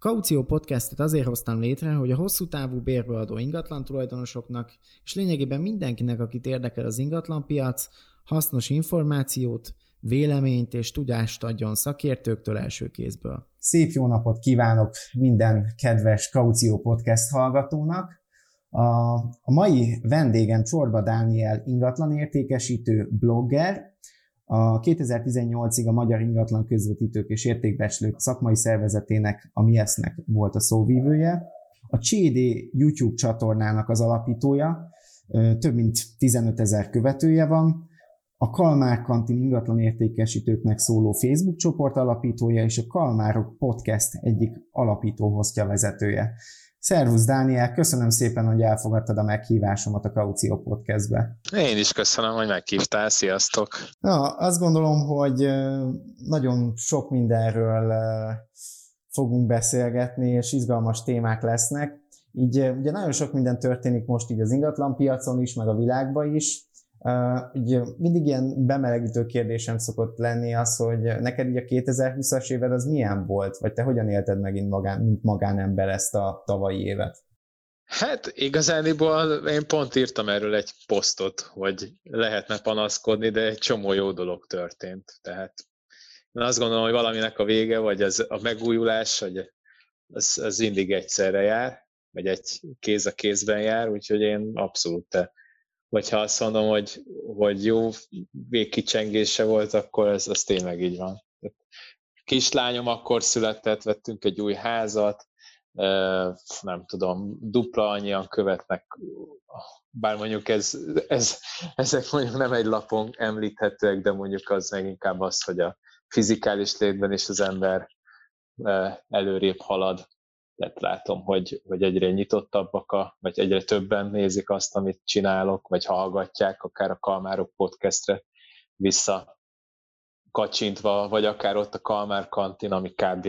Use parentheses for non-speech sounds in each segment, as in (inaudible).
Kaució Podcastet azért hoztam létre, hogy a hosszú távú bérbeadó ingatlan tulajdonosoknak, és lényegében mindenkinek, akit érdekel az ingatlanpiac, hasznos információt, véleményt és tudást adjon szakértőktől első kézből. Szép jó napot kívánok minden kedves Kaució Podcast hallgatónak! A mai vendégem Csorba Dániel ingatlanértékesítő, blogger, a 2018-ig a Magyar Ingatlan Közvetítők és Értékbecslők szakmai szervezetének, a MIESZ-nek volt a szóvívője. A CD YouTube csatornának az alapítója, több mint 15 ezer követője van, a Kalmár Kantin ingatlan értékesítőknek szóló Facebook csoport alapítója és a Kalmárok Podcast egyik alapító hostja vezetője. Szervusz Dániel, köszönöm szépen, hogy elfogadtad a meghívásomat a Kaució Podcastbe. Én is köszönöm, hogy meghívtál, sziasztok! Na, azt gondolom, hogy nagyon sok mindenről fogunk beszélgetni, és izgalmas témák lesznek. Így ugye nagyon sok minden történik most így az ingatlanpiacon is, meg a világban is, ugye mindig ilyen bemelegítő kérdésem szokott lenni az, hogy neked így a 2020-as éved az milyen volt, vagy te hogyan élted megint magán, mint magánember ezt a tavalyi évet? Hát igazániból én pont írtam erről egy posztot, hogy lehetne panaszkodni, de egy csomó jó dolog történt. Tehát én azt gondolom, hogy valaminek a vége, vagy az a megújulás, vagy az, az mindig egyszerre jár, vagy egy kéz a kézben jár, úgyhogy én abszolút te vagy ha azt mondom, hogy, hogy jó végkicsengése volt, akkor ez, az tényleg így van. Kislányom akkor született, vettünk egy új házat, nem tudom, dupla annyian követnek, bár mondjuk ez, ez, ezek mondjuk nem egy lapon említhetőek, de mondjuk az meg inkább az, hogy a fizikális létben is az ember előrébb halad lett látom, hogy, hogy egyre nyitottabbak, a, vagy egyre többen nézik azt, amit csinálok, vagy hallgatják, akár a Kalmárok podcastre vissza kacsintva, vagy akár ott a Kalmár kantin, ami kb.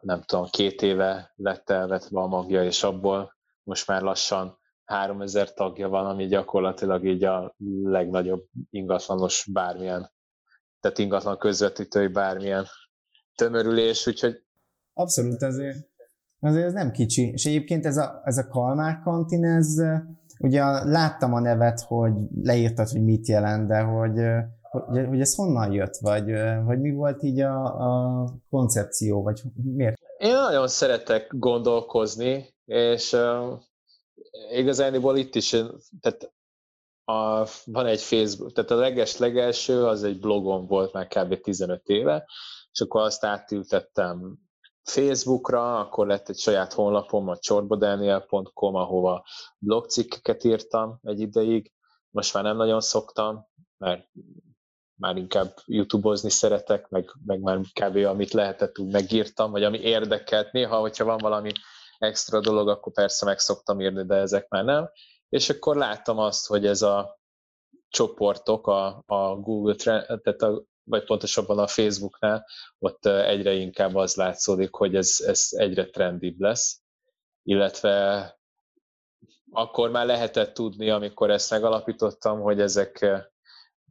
nem tudom, két éve lett elvetve a magja, és abból most már lassan 3000 tagja van, ami gyakorlatilag így a legnagyobb ingatlanos bármilyen, tehát ingatlan közvetítői bármilyen tömörülés, úgyhogy Abszolút, azért, azért ez nem kicsi. És egyébként ez a, ez a Kalmár kantin, ez, ugye láttam a nevet, hogy leírtad, hogy mit jelent, de hogy, hogy, hogy ez honnan jött, vagy, vagy mi volt így a, a koncepció, vagy miért? Én nagyon szeretek gondolkozni, és uh, igazániból itt is, tehát a, van egy Facebook, tehát a leges legelső az egy blogom volt már kb. 15 éve, és akkor azt átültettem Facebookra, akkor lett egy saját honlapom, a csorbodaniel.com, ahova blogcikkeket írtam egy ideig. Most már nem nagyon szoktam, mert már inkább youtube-ozni szeretek, meg, meg már kb. amit lehetett úgy megírtam, vagy ami érdekelt. Néha, hogyha van valami extra dolog, akkor persze meg szoktam írni, de ezek már nem. És akkor láttam azt, hogy ez a csoportok, a, a Google, tehát a vagy pontosabban a Facebooknál, ott egyre inkább az látszódik, hogy ez, ez egyre trendibb lesz, illetve akkor már lehetett tudni, amikor ezt megalapítottam, hogy ezek,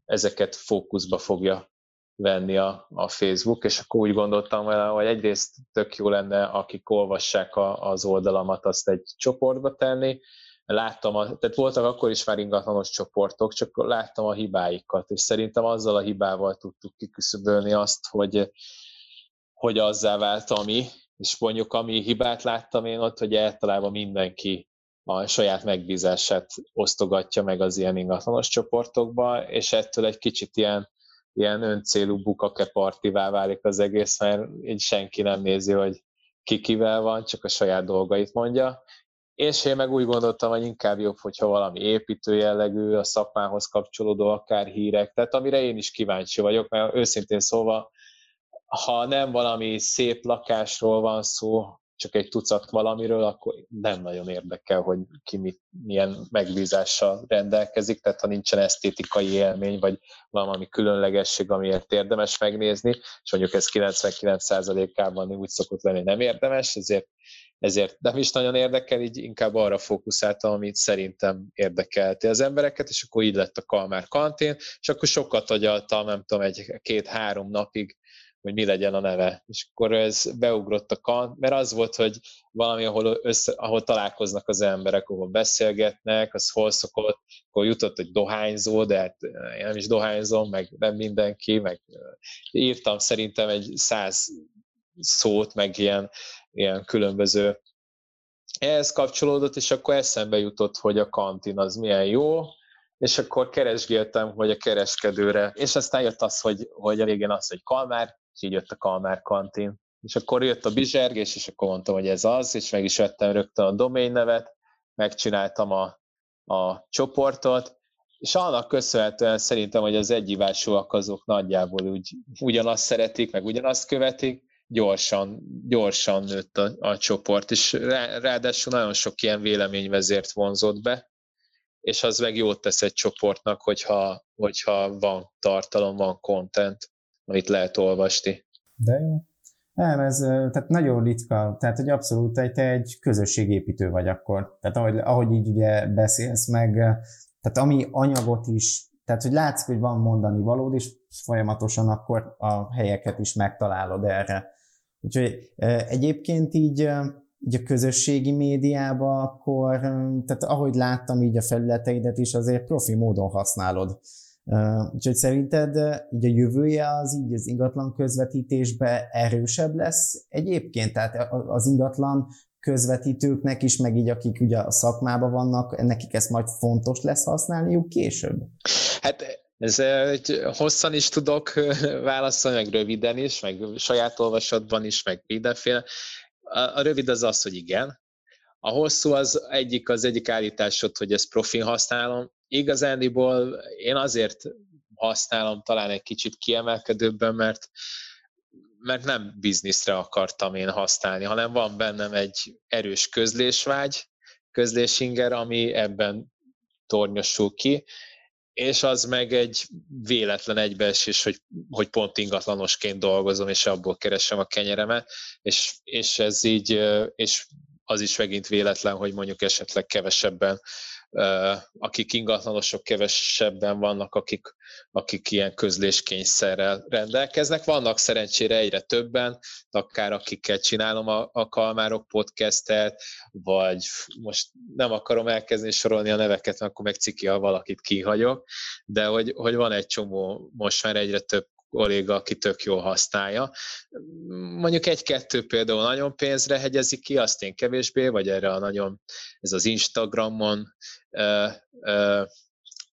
ezeket fókuszba fogja venni a, a Facebook, és akkor úgy gondoltam hogy egyrészt tök jó lenne, akik olvassák a, az oldalamat, azt egy csoportba tenni, láttam, a, tehát voltak akkor is már ingatlanos csoportok, csak láttam a hibáikat, és szerintem azzal a hibával tudtuk kiküszöbölni azt, hogy, hogy azzá vált ami, és mondjuk ami hibát láttam én ott, hogy általában mindenki a saját megbízását osztogatja meg az ilyen ingatlanos csoportokba, és ettől egy kicsit ilyen, ilyen öncélú bukake partivá válik az egész, mert így senki nem nézi, hogy ki kivel van, csak a saját dolgait mondja, és én meg úgy gondoltam, hogy inkább jobb, hogyha valami építő jellegű, a szakmához kapcsolódó akár hírek, tehát amire én is kíváncsi vagyok, mert őszintén szóval, ha nem valami szép lakásról van szó, csak egy tucat valamiről, akkor nem nagyon érdekel, hogy ki mit, milyen megbízással rendelkezik, tehát ha nincsen esztétikai élmény, vagy valami különlegesség, amiért érdemes megnézni, és mondjuk ez 99%-ában úgy szokott lenni, nem érdemes, ezért ezért nem is nagyon érdekel, így inkább arra fókuszáltam, amit szerintem érdekelti az embereket, és akkor így lett a Kalmár kantén, és akkor sokat agyaltam, nem tudom, egy két-három napig, hogy mi legyen a neve. És akkor ez beugrott a kant, mert az volt, hogy valami, ahol, össze, ahol találkoznak az emberek, ahol beszélgetnek, az hol szokott, akkor jutott egy dohányzó, de hát én nem is dohányzom, meg nem mindenki, meg írtam szerintem egy száz szót, meg ilyen, ilyen különböző ehhez kapcsolódott, és akkor eszembe jutott, hogy a kantin az milyen jó, és akkor keresgéltem, hogy a kereskedőre, és aztán jött az, hogy, hogy a végén az, hogy Kalmár, és így jött a Kalmár kantin. És akkor jött a bizsergés, és akkor mondtam, hogy ez az, és meg is vettem rögtön a domain nevet, megcsináltam a, a csoportot, és annak köszönhetően szerintem, hogy az egyivásúak azok nagyjából úgy, ugyanazt szeretik, meg ugyanazt követik, gyorsan, gyorsan nőtt a, a csoport, és ráadásul nagyon sok ilyen véleményvezért vonzott be, és az meg jót tesz egy csoportnak, hogyha, hogyha van tartalom, van content, amit lehet olvasni. De jó. Nem, ez tehát nagyon ritka, tehát hogy abszolút te egy közösségépítő vagy akkor. Tehát ahogy, ahogy így ugye beszélsz meg, tehát ami anyagot is, tehát hogy látszik, hogy van mondani valód, és folyamatosan akkor a helyeket is megtalálod erre. Úgyhogy egyébként így, így a közösségi médiában akkor, tehát ahogy láttam így a felületeidet is, azért profi módon használod. Úgyhogy szerinted így a jövője az így az ingatlan közvetítésbe erősebb lesz egyébként? Tehát az ingatlan közvetítőknek is, meg így akik ugye a szakmában vannak, nekik ezt majd fontos lesz használniuk később? Hát ez egy hosszan is tudok válaszolni, meg röviden is, meg saját olvasatban is, meg mindenféle. A rövid az az, hogy igen. A hosszú az egyik, az egyik állításod, hogy ezt profin használom. Igazániból én azért használom talán egy kicsit kiemelkedőbben, mert mert nem bizniszre akartam én használni, hanem van bennem egy erős közlésvágy, közlésinger, ami ebben tornyosul ki, és az meg egy véletlen egybeesés, hogy, hogy pont ingatlanosként dolgozom, és abból keresem a kenyeremet, és, és ez így, és az is megint véletlen, hogy mondjuk esetleg kevesebben akik ingatlanosok kevesebben vannak, akik, akik ilyen közléskényszerrel rendelkeznek. Vannak szerencsére egyre többen, akár akikkel csinálom a, a Kalmárok podcastet, vagy most nem akarom elkezdeni sorolni a neveket, mert akkor meg ciki, ha valakit kihagyok, de hogy, hogy van egy csomó, most már egyre több kolléga, aki tök jól használja. Mondjuk egy-kettő például nagyon pénzre hegyezik ki, azt én kevésbé, vagy erre a nagyon, ez az Instagramon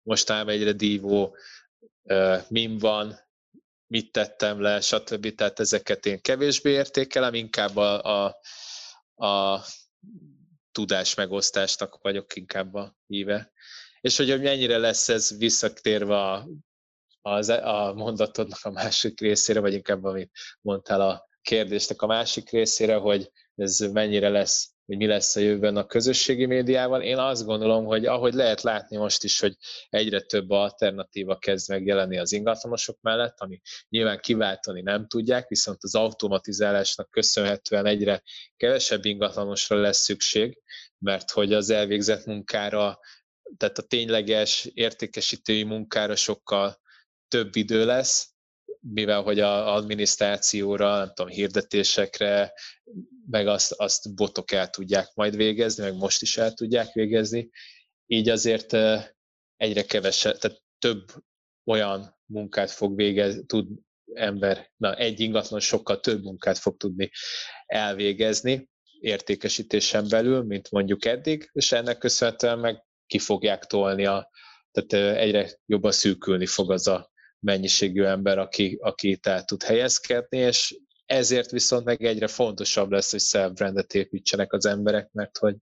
mostanában egyre dívó mim van, mit tettem le, stb. Tehát ezeket én kevésbé értékelem, inkább a, a, a tudás megosztásnak vagyok inkább a híve. És hogy mennyire lesz ez visszatérve a az, a mondatodnak a másik részére, vagy inkább amit mondtál a kérdésnek a másik részére, hogy ez mennyire lesz, hogy mi lesz a jövőben a közösségi médiával. Én azt gondolom, hogy ahogy lehet látni most is, hogy egyre több alternatíva kezd megjelenni az ingatlanosok mellett, ami nyilván kiváltani nem tudják, viszont az automatizálásnak köszönhetően egyre kevesebb ingatlanosra lesz szükség, mert hogy az elvégzett munkára, tehát a tényleges értékesítői munkára sokkal több idő lesz, mivel hogy a adminisztrációra, nem tudom, hirdetésekre, meg azt, azt botok el tudják majd végezni, meg most is el tudják végezni, így azért egyre kevesebb, tehát több olyan munkát fog végezni, tud ember, na egy ingatlan sokkal több munkát fog tudni elvégezni értékesítésen belül, mint mondjuk eddig, és ennek köszönhetően meg ki fogják tolni a, tehát egyre jobban szűkülni fog az a mennyiségű ember, aki, aki itt el tud helyezkedni, és ezért viszont meg egyre fontosabb lesz, hogy self-brandet építsenek az emberek, mert hogy,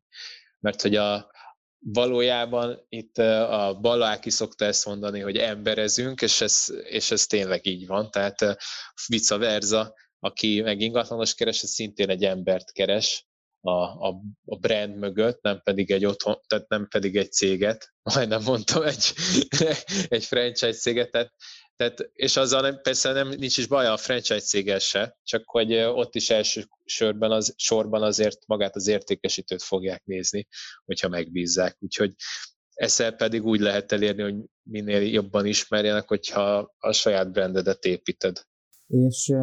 mert hogy a, valójában itt a Baláki szokta ezt mondani, hogy emberezünk, és ez, és ez tényleg így van, tehát vice versa, aki meg ingatlanos keres, az szintén egy embert keres, a, a, a brand mögött, nem pedig egy otthon, tehát nem pedig egy céget, majdnem mondtam, egy, (laughs) egy franchise céget, tehát, tehát, és azzal nem, persze nem, nincs is baj a franchise céggel se, csak hogy ott is első sorban, az, sorban azért magát az értékesítőt fogják nézni, hogyha megbízzák. Úgyhogy ezzel pedig úgy lehet elérni, hogy minél jobban ismerjenek, hogyha a saját brandedet építed. És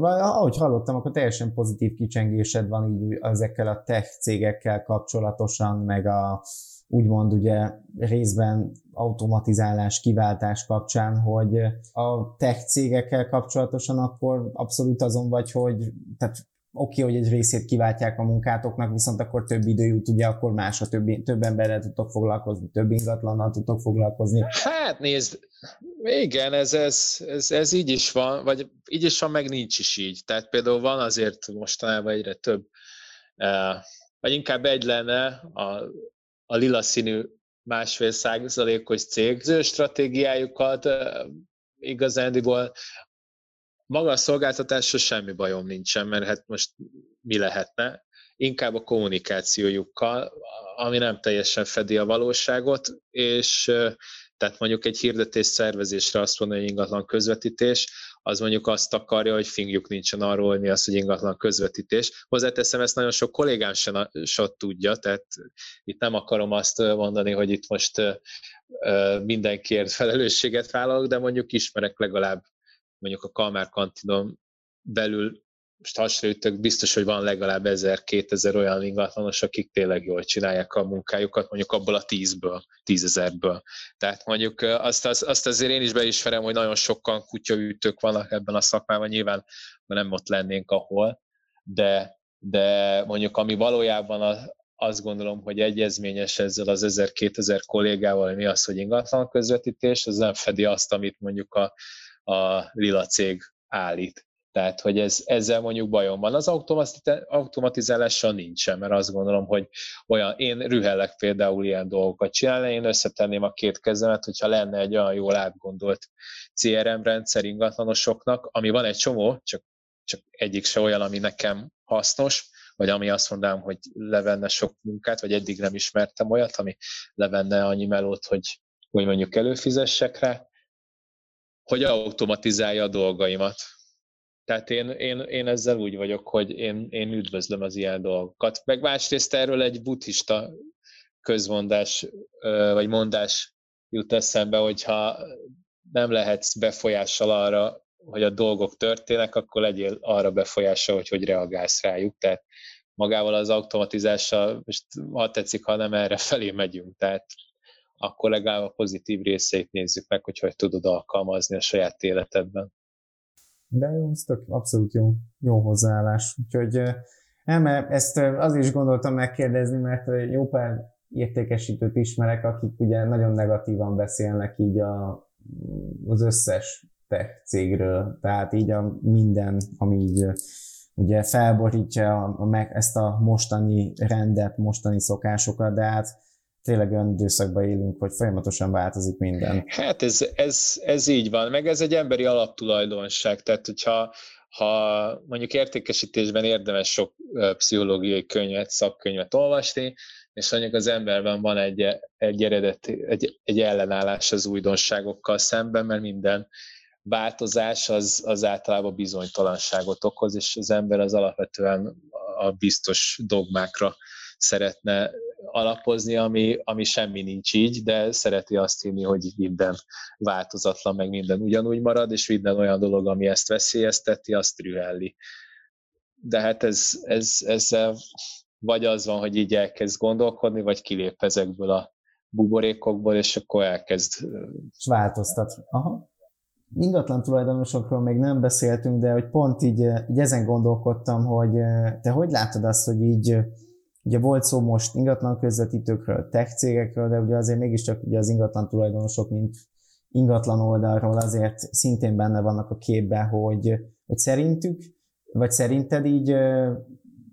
ahogy hallottam, akkor teljesen pozitív kicsengésed van így ezekkel a tech cégekkel kapcsolatosan, meg a úgymond ugye részben automatizálás, kiváltás kapcsán, hogy a tech cégekkel kapcsolatosan akkor abszolút azon vagy, hogy tehát oké, okay, hogy egy részét kiváltják a munkátoknak, viszont akkor több idő jut, ugye akkor más, a több, több emberrel tudtok foglalkozni, több ingatlannal tudtok foglalkozni. Hát nézd, igen, ez, ez, ez, ez így is van, vagy így is van, meg nincs is így. Tehát például van azért mostanában egyre több, eh, vagy inkább egy lenne a, a lila színű másfél százalékos cég. Az ő stratégiájukat igazándiból maga a szolgáltatásra semmi bajom nincsen, mert hát most mi lehetne? Inkább a kommunikációjukkal, ami nem teljesen fedi a valóságot, és tehát mondjuk egy hirdetés szervezésre azt mondani, hogy ingatlan közvetítés, az mondjuk azt akarja, hogy fingjuk nincsen arról, hogy mi az, hogy ingatlan közvetítés. Hozzáteszem, ezt nagyon sok kollégám sem, sem tudja, tehát itt nem akarom azt mondani, hogy itt most mindenkiért felelősséget vállalok, de mondjuk ismerek legalább mondjuk a Kalmár kantinon belül most hasonlítok, biztos, hogy van legalább 1000-2000 olyan ingatlanos, akik tényleg jól csinálják a munkájukat, mondjuk abból a tízből, tízezerből. Tehát mondjuk azt, azt, azt azért én is beismerem, hogy nagyon sokan kutyaütők vannak ebben a szakmában, nyilván nem ott lennénk, ahol, de, de mondjuk ami valójában a, azt gondolom, hogy egyezményes ezzel az 1000-2000 kollégával, mi az, hogy ingatlan közvetítés, az nem fedi azt, amit mondjuk a, a lila cég állít. Tehát, hogy ez, ezzel mondjuk bajom van. Az automatizálással nincsen, mert azt gondolom, hogy olyan, én rühellek például ilyen dolgokat csinálni, én összetenném a két kezemet, hogyha lenne egy olyan jól átgondolt CRM rendszer ingatlanosoknak, ami van egy csomó, csak, csak egyik se olyan, ami nekem hasznos, vagy ami azt mondanám, hogy levenne sok munkát, vagy eddig nem ismertem olyat, ami levenne annyi melót, hogy, hogy mondjuk előfizessek rá, hogy automatizálja a dolgaimat. Tehát én, én, én ezzel úgy vagyok, hogy én, én üdvözlöm az ilyen dolgokat. Meg másrészt erről egy buddhista közmondás, vagy mondás jut eszembe, hogyha nem lehetsz befolyással arra, hogy a dolgok történnek, akkor legyél arra befolyással, hogy hogy reagálsz rájuk. Tehát magával az automatizással, most ha tetszik, ha nem erre felé megyünk. Tehát akkor legalább a pozitív részeit nézzük meg, hogy hogy tudod alkalmazni a saját életedben. De jó, ez tök abszolút jó, jó hozzáállás. Úgyhogy nem, ezt az is gondoltam megkérdezni, mert jó pár értékesítőt ismerek, akik ugye nagyon negatívan beszélnek így a, az összes tech cégről, tehát így a minden, ami így ugye felborítja a, a, ezt a mostani rendet, mostani szokásokat, de hát tényleg olyan időszakban élünk, hogy folyamatosan változik minden. Hát ez, ez, ez így van, meg ez egy emberi alaptulajdonság, tehát hogyha ha mondjuk értékesítésben érdemes sok pszichológiai könyvet, szakkönyvet olvasni, és mondjuk az emberben van egy, egy eredet, egy, egy ellenállás az újdonságokkal szemben, mert minden változás az, az általában bizonytalanságot okoz, és az ember az alapvetően a biztos dogmákra szeretne alapozni, ami, ami semmi nincs így, de szereti azt hinni, hogy minden változatlan, meg minden ugyanúgy marad, és minden olyan dolog, ami ezt veszélyezteti, azt trühelli. De hát ez, ez, ez vagy az van, hogy így elkezd gondolkodni, vagy kilép ezekből a buborékokból, és akkor elkezd... És változtat. Aha. Ingatlan tulajdonosokról még nem beszéltünk, de hogy pont így, így ezen gondolkodtam, hogy te hogy látod azt, hogy így Ugye volt szó most ingatlan közvetítőkről, tech cégekről, de ugye azért mégiscsak ugye az ingatlan tulajdonosok, mint ingatlan oldalról azért szintén benne vannak a képben, hogy, hogy szerintük, vagy szerinted így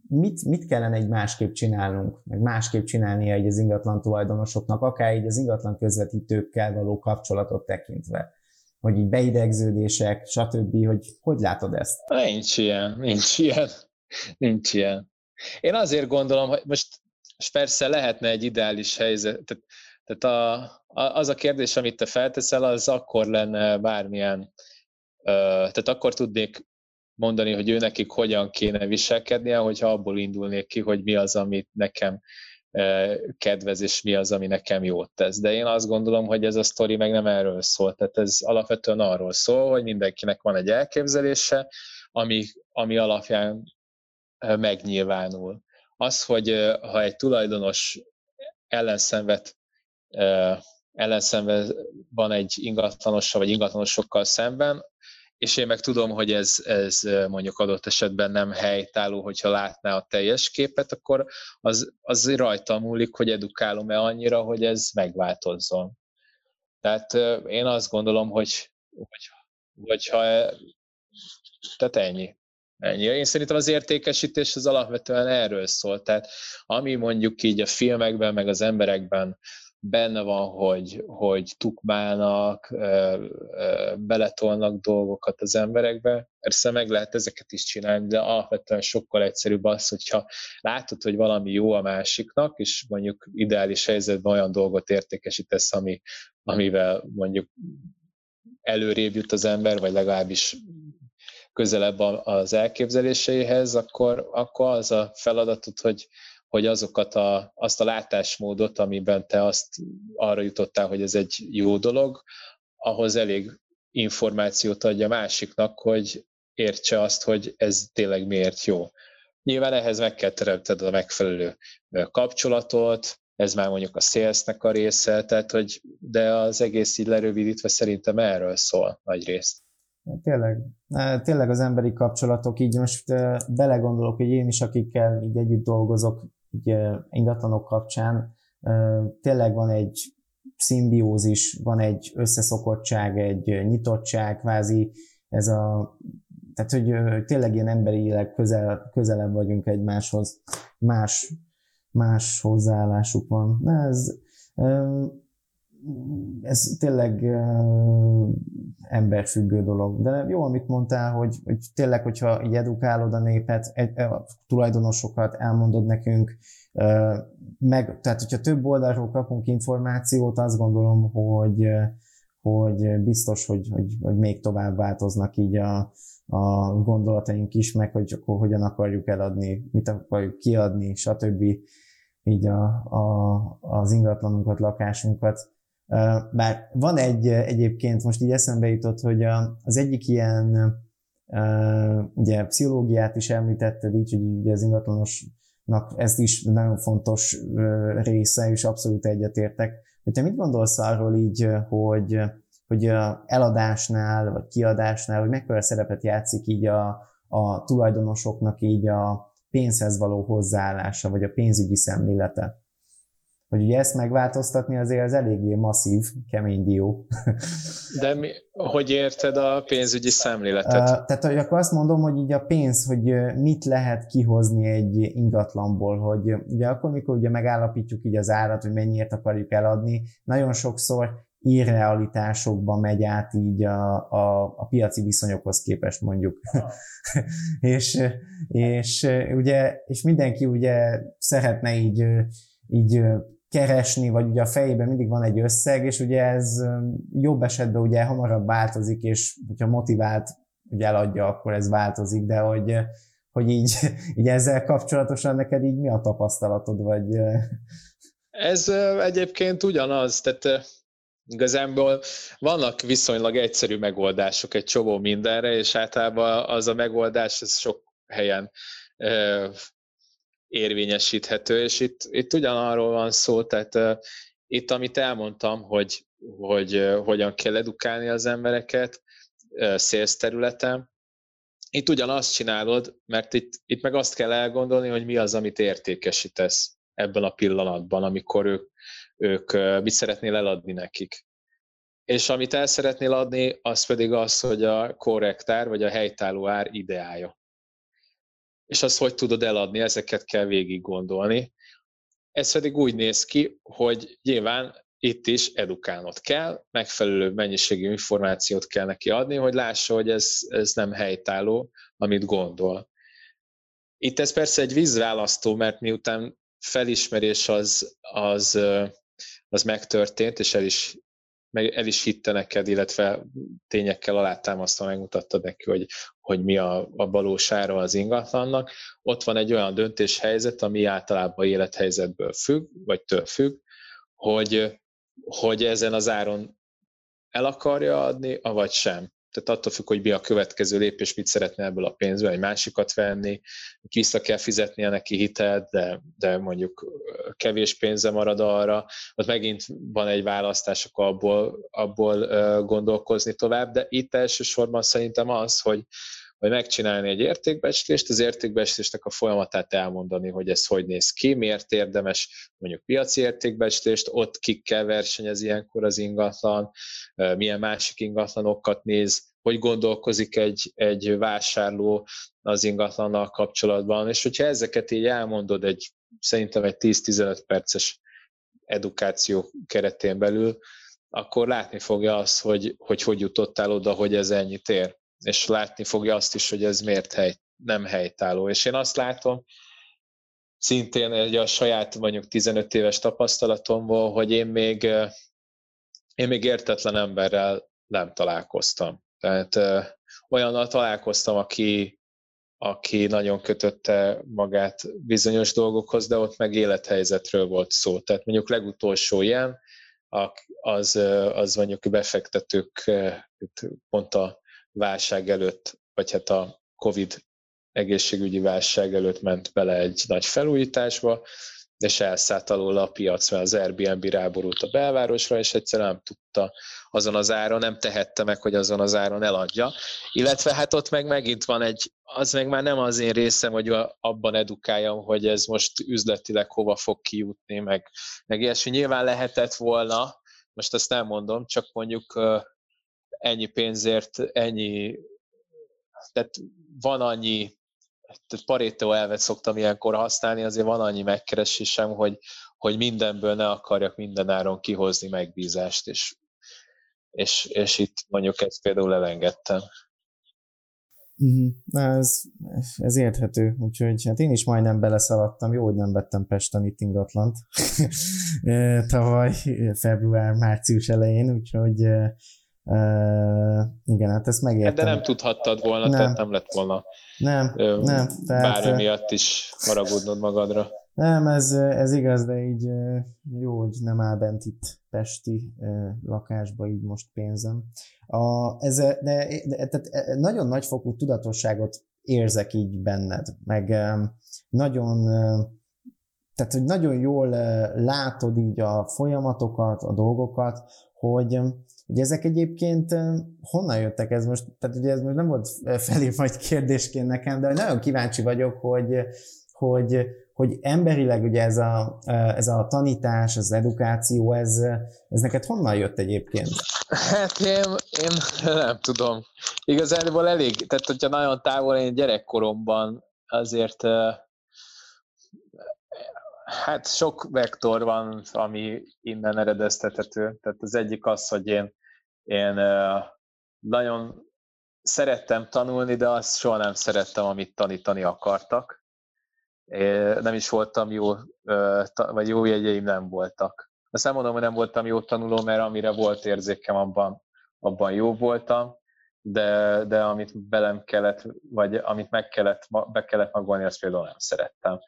mit, mit kellene egy másképp csinálnunk, meg másképp csinálnia egy az ingatlan tulajdonosoknak, akár így az ingatlan közvetítőkkel való kapcsolatot tekintve, hogy így beidegződések, stb., hogy hogy látod ezt? Nincs ilyen, nincs ilyen, nincs ilyen. Én azért gondolom, hogy most, persze lehetne egy ideális helyzet, tehát, tehát a, a, az a kérdés, amit te felteszel, az akkor lenne bármilyen, ö, tehát akkor tudnék mondani, hogy ő nekik hogyan kéne viselkednie, hogyha abból indulnék ki, hogy mi az, amit nekem kedvez, és mi az, ami nekem jót tesz. De én azt gondolom, hogy ez a sztori meg nem erről szól. Tehát ez alapvetően arról szól, hogy mindenkinek van egy elképzelése, ami, ami alapján megnyilvánul. Az, hogy ha egy tulajdonos ellenszenvet ellenszenve van egy ingatlanossal vagy ingatlanosokkal szemben, és én meg tudom, hogy ez, ez mondjuk adott esetben nem helytálló, hogyha látná a teljes képet, akkor az, az rajta múlik, hogy edukálom-e annyira, hogy ez megváltozzon. Tehát én azt gondolom, hogy, hogy hogyha tehát ennyi. Ennyi. Én szerintem az értékesítés az alapvetően erről szól. Tehát ami mondjuk így a filmekben, meg az emberekben benne van, hogy, hogy tukmálnak, beletolnak dolgokat az emberekbe. Persze meg lehet ezeket is csinálni, de alapvetően sokkal egyszerűbb az, hogyha látod, hogy valami jó a másiknak, és mondjuk ideális helyzetben olyan dolgot értékesítesz, ami, amivel mondjuk előrébb jut az ember, vagy legalábbis közelebb az elképzeléseihez, akkor, akkor az a feladatod, hogy, hogy azokat a, azt a látásmódot, amiben te azt arra jutottál, hogy ez egy jó dolog, ahhoz elég információt adja másiknak, hogy értse azt, hogy ez tényleg miért jó. Nyilván ehhez meg kell teremted a megfelelő kapcsolatot, ez már mondjuk a salesnek a része, tehát hogy, de az egész így lerövidítve szerintem erről szól nagy részt. Tényleg, tényleg az emberi kapcsolatok, így most belegondolok, hogy én is, akikkel így együtt dolgozok, így ingatlanok kapcsán tényleg van egy szimbiózis, van egy összeszokottság, egy nyitottság, kvázi ez a, tehát hogy tényleg ilyen emberileg közel, közelebb vagyunk egymáshoz, más, más hozzáállásuk van. De ez, ez tényleg uh, emberfüggő dolog. De jó, amit mondtál, hogy, hogy tényleg, hogyha így edukálod a népet, a tulajdonosokat, elmondod nekünk, uh, meg, tehát hogyha több oldalról kapunk információt, azt gondolom, hogy, hogy biztos, hogy, hogy, hogy még tovább változnak így a, a gondolataink is, meg hogy akkor hogyan akarjuk eladni, mit akarjuk kiadni, stb. így a, a, az ingatlanunkat, lakásunkat bár van egy egyébként, most így eszembe jutott, hogy az egyik ilyen, ugye pszichológiát is említetted így, hogy ugye az ingatlanosnak ez is nagyon fontos része, és abszolút egyetértek. Hogy te mit gondolsz arról így, hogy, hogy eladásnál, vagy kiadásnál, hogy mekkora szerepet játszik így a, a tulajdonosoknak így a pénzhez való hozzáállása, vagy a pénzügyi szemlélete? Hogy ugye ezt megváltoztatni azért az eléggé masszív, kemény dió. De mi, hogy érted a pénzügyi szemléletet? Uh, tehát hogy akkor azt mondom, hogy így a pénz, hogy mit lehet kihozni egy ingatlanból, hogy ugye akkor, mikor ugye megállapítjuk így az árat, hogy mennyiért akarjuk eladni, nagyon sokszor irrealitásokba megy át így a, a, a piaci viszonyokhoz képest mondjuk. (laughs) és, és, ugye, és mindenki ugye szeretne így, így keresni, vagy ugye a fejében mindig van egy összeg, és ugye ez jobb esetben ugye hamarabb változik, és hogyha motivált, hogy eladja, akkor ez változik, de hogy, hogy így, (laughs) így ezzel kapcsolatosan neked így mi a tapasztalatod, vagy... Ez egyébként ugyanaz, tehát igazából vannak viszonylag egyszerű megoldások egy csomó mindenre, és általában az a megoldás ez sok helyen érvényesíthető, és itt, itt ugyanarról van szó, tehát uh, itt, amit elmondtam, hogy, hogy uh, hogyan kell edukálni az embereket uh, sales területen, itt ugyanazt csinálod, mert itt, itt meg azt kell elgondolni, hogy mi az, amit értékesítesz ebben a pillanatban, amikor ők, ők mit szeretnél eladni nekik. És amit el szeretnél adni, az pedig az, hogy a korrektár, vagy a helytálló ár ideája és azt hogy tudod eladni, ezeket kell végig gondolni. Ez pedig úgy néz ki, hogy nyilván itt is edukálnod kell, megfelelő mennyiségű információt kell neki adni, hogy lássa, hogy ez, ez nem helytálló, amit gondol. Itt ez persze egy vízválasztó, mert miután felismerés az, az, az megtörtént, és el is, el is hitte neked, illetve tényekkel alátámasztva megmutattad neki, hogy, hogy mi a, a valósára az ingatlannak. Ott van egy olyan döntéshelyzet, ami általában élethelyzetből függ, vagy től függ, hogy, hogy ezen az áron el akarja adni, avagy sem. Tehát attól függ, hogy mi a következő lépés, mit szeretne ebből a pénzből, egy másikat venni, vissza kell fizetnie neki hitelt, de, de mondjuk kevés pénze marad arra, ott megint van egy választás, akkor abból, abból gondolkozni tovább, de itt elsősorban szerintem az, hogy, vagy megcsinálni egy értékbecslést, az értékbecslésnek a folyamatát elmondani, hogy ez hogy néz ki, miért érdemes mondjuk piaci értékbecslést, ott kikkel versenyez ilyenkor az ingatlan, milyen másik ingatlanokat néz, hogy gondolkozik egy, egy vásárló az ingatlannal kapcsolatban, és hogyha ezeket így elmondod egy szerintem egy 10-15 perces edukáció keretén belül, akkor látni fogja azt, hogy, hogy hogy jutottál oda, hogy ez ennyit ér és látni fogja azt is, hogy ez miért hely, nem helytálló. És én azt látom, szintén egy a saját mondjuk 15 éves tapasztalatomból, hogy én még, én még értetlen emberrel nem találkoztam. Tehát olyannal találkoztam, aki, aki nagyon kötötte magát bizonyos dolgokhoz, de ott meg élethelyzetről volt szó. Tehát mondjuk legutolsó ilyen, az, az mondjuk befektetők pont a válság előtt, vagy hát a Covid egészségügyi válság előtt ment bele egy nagy felújításba, és elszállt alól a piac, mert az Airbnb ráborult a belvárosra, és egyszerűen nem tudta azon az áron, nem tehette meg, hogy azon az áron eladja. Illetve hát ott meg megint van egy, az meg már nem az én részem, hogy abban edukáljam, hogy ez most üzletileg hova fog kijutni, meg, meg ilyesmi. Nyilván lehetett volna, most ezt nem mondom, csak mondjuk ennyi pénzért, ennyi, tehát van annyi, tehát Pareto elvet szoktam ilyenkor használni, azért van annyi megkeresésem, hogy, hogy mindenből ne akarjak mindenáron kihozni megbízást, és, és, és itt mondjuk ezt például elengedtem. Uh-huh. Na, ez, ez érthető, úgyhogy hát én is majdnem beleszaladtam, jó, hogy nem vettem Pesten itt ingatlant (laughs) tavaly február-március elején, úgyhogy Uh, igen, hát ezt megértem. Hát de nem tudhattad volna, nem. tehát nem lett volna nem, ö, nem, tehát, bármi miatt is haragudnod magadra. Nem, ez, ez igaz, de így jó, hogy nem áll bent itt Pesti lakásba így most pénzem. A, ez, de, de tehát nagyon nagyfokú tudatosságot érzek így benned, meg nagyon tehát, hogy nagyon jól látod így a folyamatokat, a dolgokat, hogy Ugye ezek egyébként honnan jöttek ez most? Tehát ugye ez most nem volt felé majd kérdésként nekem, de nagyon kíváncsi vagyok, hogy, hogy, hogy emberileg ugye ez a, ez a tanítás, az edukáció, ez, ez neked honnan jött egyébként? Hát én, én (laughs) nem tudom. Igazából elég, tehát hogyha nagyon távol én gyerekkoromban azért hát sok vektor van, ami innen eredeztethető. Tehát az egyik az, hogy én én nagyon szerettem tanulni, de azt soha nem szerettem, amit tanítani akartak. Nem is voltam jó, vagy jó jegyeim nem voltak. Azt nem mondom, hogy nem voltam jó tanuló, mert amire volt érzékem, abban, abban jó voltam, de, de amit belem kellett, vagy amit meg kellett, be kellett magolni, azt például nem szerettem.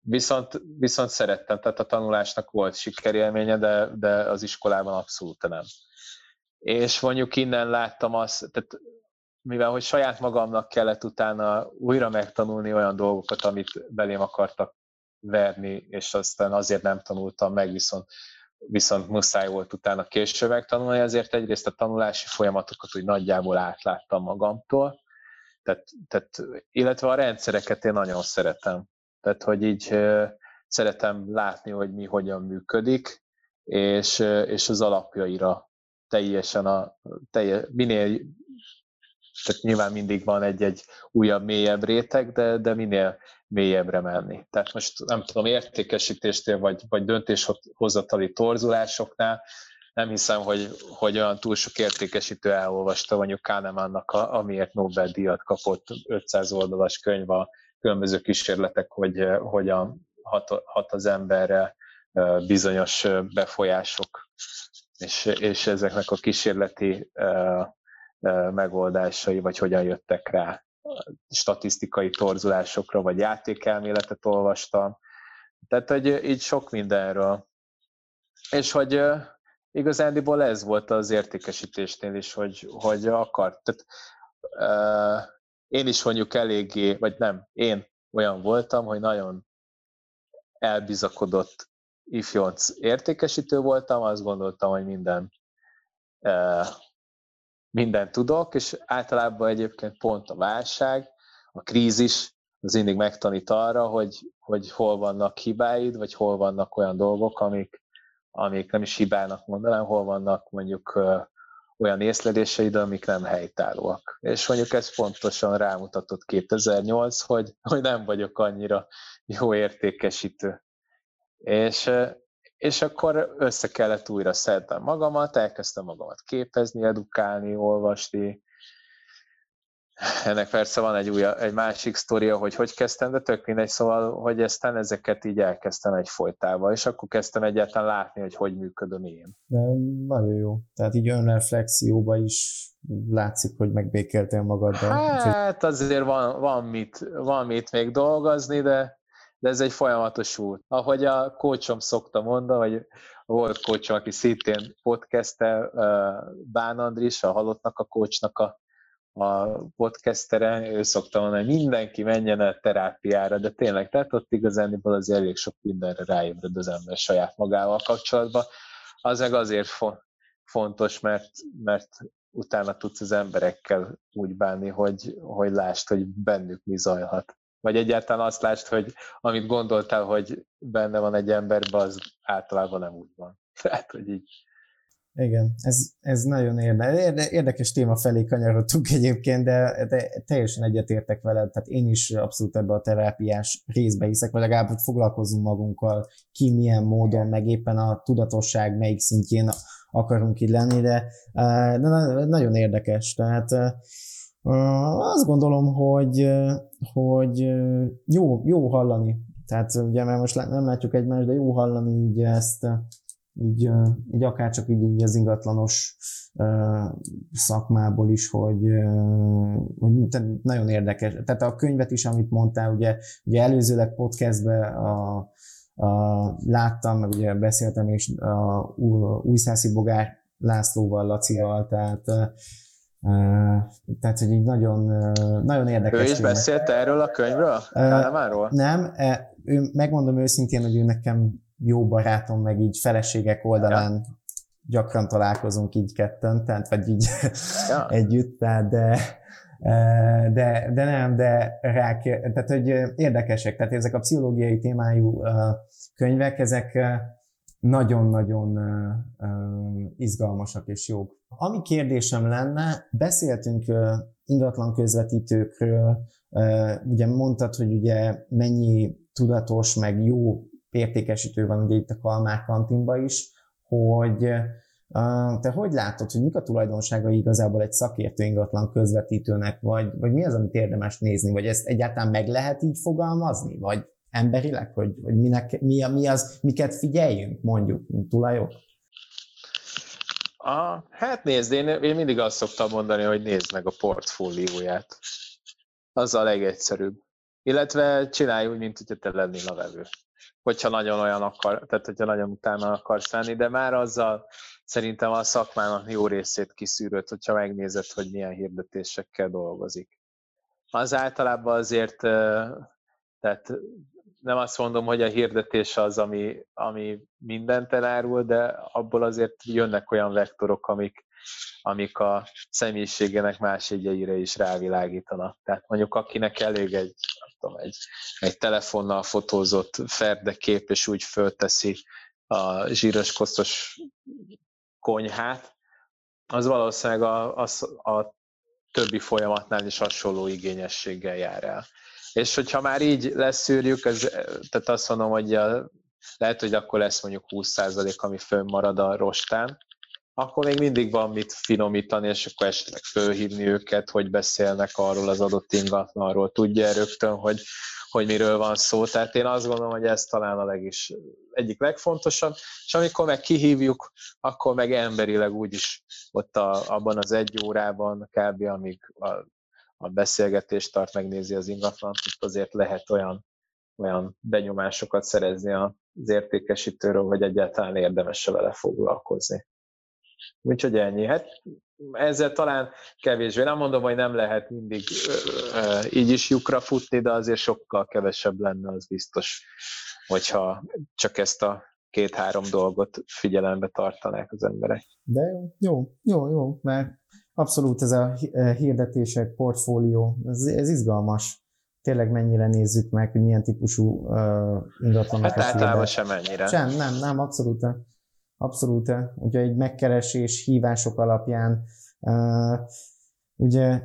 Viszont, viszont szerettem, tehát a tanulásnak volt sikerélménye, de, de az iskolában abszolút nem és mondjuk innen láttam azt, tehát mivel hogy saját magamnak kellett utána újra megtanulni olyan dolgokat, amit belém akartak verni, és aztán azért nem tanultam meg, viszont, viszont muszáj volt utána később megtanulni, ezért egyrészt a tanulási folyamatokat úgy nagyjából átláttam magamtól, tehát, tehát, illetve a rendszereket én nagyon szeretem. Tehát, hogy így szeretem látni, hogy mi hogyan működik, és, és az alapjaira teljesen a telje, minél, tehát nyilván mindig van egy-egy újabb, mélyebb réteg, de, de minél mélyebbre menni. Tehát most nem tudom, értékesítéstél vagy, vagy döntéshozatali torzulásoknál nem hiszem, hogy, hogy olyan túl sok értékesítő elolvasta mondjuk Kahnemannak, amiért Nobel-díjat kapott 500 oldalas könyv a különböző kísérletek, hogy hogyan hat, hat az emberre bizonyos befolyások, és, és ezeknek a kísérleti megoldásai, vagy hogyan jöttek rá statisztikai torzulásokra, vagy játékelméletet olvastam. Tehát, hogy így sok mindenről. És hogy igazándiból ez volt az értékesítésnél is, hogy, hogy akart. Tehát, uh, én is mondjuk eléggé, vagy nem, én olyan voltam, hogy nagyon elbizakodott ifjonc értékesítő voltam, azt gondoltam, hogy minden mindent tudok, és általában egyébként pont a válság, a krízis az mindig megtanít arra, hogy, hogy hol vannak hibáid, vagy hol vannak olyan dolgok, amik, amik nem is hibának mondanám, hol vannak mondjuk olyan észleléseid, amik nem helytállóak. És mondjuk ez pontosan rámutatott 2008, hogy, hogy nem vagyok annyira jó értékesítő. És, és akkor össze kellett újra szednem magamat, elkezdtem magamat képezni, edukálni, olvasni, ennek persze van egy, új, egy másik sztoria, hogy hogy kezdtem, de tök mindegy, szóval, hogy aztán ezeket így elkezdtem egy folytával, és akkor kezdtem egyáltalán látni, hogy hogy működöm én. De nagyon jó. Tehát így önreflexióba is látszik, hogy megbékeltél magaddal. Hát azért van, van, mit, van mit még dolgozni, de, de ez egy folyamatos út. Ahogy a kócsom szokta mondani, vagy volt kócsom, aki szintén podcastel, Bán Andris, a halottnak a kócsnak a a podcastere, ő szokta mondani, hogy mindenki menjen el terápiára, de tényleg, tehát ott igazániból az elég sok mindenre ráébred az ember saját magával kapcsolatban. Az meg azért fo- fontos, mert, mert utána tudsz az emberekkel úgy bánni, hogy, hogy lásd, hogy bennük mi zajlhat. Vagy egyáltalán azt lásd, hogy amit gondoltál, hogy benne van egy emberben, az általában nem úgy van. (laughs) Tehát, hogy így. Igen, ez, ez nagyon érde, érdekes téma felé kanyarodtunk (laughs) egyébként, de, de teljesen egyetértek veled, tehát én is abszolút ebbe a terápiás részbe hiszek, vagy legalább, hogy foglalkozunk magunkkal, ki milyen módon, meg éppen a tudatosság melyik szintjén akarunk így lenni, de, de nagyon érdekes, tehát azt gondolom, hogy, hogy jó, jó hallani, tehát ugye, mert most nem látjuk egymást, de jó hallani így ezt, így, így akár csak így, így az ingatlanos szakmából is, hogy, hogy nagyon érdekes. Tehát a könyvet is, amit mondtál, ugye, ugye előzőleg podcastbe a, a, láttam, meg ugye beszéltem is a Újszászi Bogár Lászlóval, Lacival, tehát tehát, hogy így nagyon, nagyon érdekes. Ő is beszélt erről a könyvről? Uh, nem, ő, megmondom őszintén, hogy ő nekem jó barátom, meg így feleségek oldalán ja. gyakran találkozunk így ketten, tehát vagy így ja. (laughs) együtt, tehát de, e, de, de nem, de rá, tehát hogy érdekesek, tehát ezek a pszichológiai témájú könyvek, ezek nagyon-nagyon izgalmasak és jók. Ami kérdésem lenne, beszéltünk ingatlan közvetítőkről, ugye mondtad, hogy ugye mennyi tudatos, meg jó értékesítő van ugye itt a Kalmár kantinba is, hogy te hogy látod, hogy mik a tulajdonságai igazából egy szakértő ingatlan közvetítőnek, vagy, vagy mi az, amit érdemes nézni, vagy ezt egyáltalán meg lehet így fogalmazni, vagy emberileg, hogy, hogy minek, mi, mi az, miket figyeljünk, mondjuk, mint tulajok? A, hát nézd, én, én mindig azt szoktam mondani, hogy nézd meg a portfólióját. Az a legegyszerűbb. Illetve csinálj úgy, mint hogyha te lennél a vevő hogyha nagyon olyan akar, tehát hogyha nagyon utána akarsz lenni, de már azzal szerintem a szakmának jó részét kiszűrött, hogyha megnézed, hogy milyen hirdetésekkel dolgozik. Az általában azért, tehát nem azt mondom, hogy a hirdetés az, ami, ami mindent elárul, de abból azért jönnek olyan vektorok, amik, amik a személyiségének más jegyeire is rávilágítanak. Tehát mondjuk akinek elég egy tudom, egy, egy telefonnal fotózott ferdekép, és úgy fölteszi a zsíros kosztos konyhát, az valószínűleg a, a, a többi folyamatnál is hasonló igényességgel jár el. És hogyha már így leszűrjük, ez, tehát azt mondom, hogy a, lehet, hogy akkor lesz mondjuk 20% ami fönnmarad a rostán, akkor még mindig van mit finomítani, és akkor esetleg fölhívni őket, hogy beszélnek arról az adott ingatlanról, tudja rögtön, hogy, hogy miről van szó. Tehát én azt gondolom, hogy ez talán a legis, egyik legfontosabb, és amikor meg kihívjuk, akkor meg emberileg úgyis ott a, abban az egy órában kb. amíg a, a beszélgetést tart, megnézi az ingatlant, ott azért lehet olyan, olyan benyomásokat szerezni az értékesítőről, hogy egyáltalán érdemes vele foglalkozni. Úgyhogy ennyi. Hát ezzel talán kevésbé. Nem mondom, hogy nem lehet mindig így is lyukra futni, de azért sokkal kevesebb lenne, az biztos, hogyha csak ezt a két-három dolgot figyelembe tartanák az emberek. De jó, jó, jó, jó, mert abszolút ez a hirdetések, portfólió, ez, ez izgalmas. Tényleg mennyire nézzük meg, hogy milyen típusú uh, ingatlanok. Hát általában sem ennyire. Sem, nem, nem, abszolút. Abszolút, ugye egy megkeresés, hívások alapján, ugye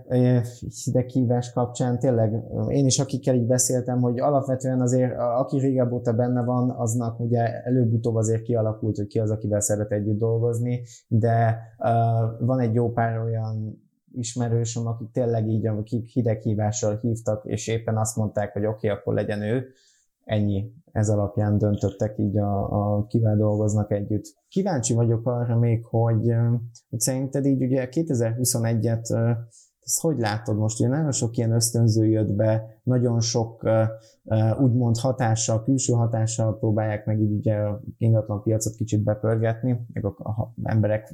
hideghívás kapcsán tényleg én is akikkel így beszéltem, hogy alapvetően azért aki régebb óta benne van, aznak ugye előbb-utóbb azért kialakult, hogy ki az, akivel szeret együtt dolgozni, de van egy jó pár olyan ismerősöm, akik tényleg így, akik hideghívással hívtak, és éppen azt mondták, hogy oké, okay, akkor legyen ő, ennyi, ez alapján döntöttek így, a, a, kivel dolgoznak együtt. Kíváncsi vagyok arra még, hogy, hogy szerinted így ugye 2021-et ezt hogy látod most? Ugye nagyon sok ilyen ösztönző jött be, nagyon sok úgymond hatással, külső hatással próbálják meg így ugye ingatlan piacot kicsit bepörgetni, meg a, a emberek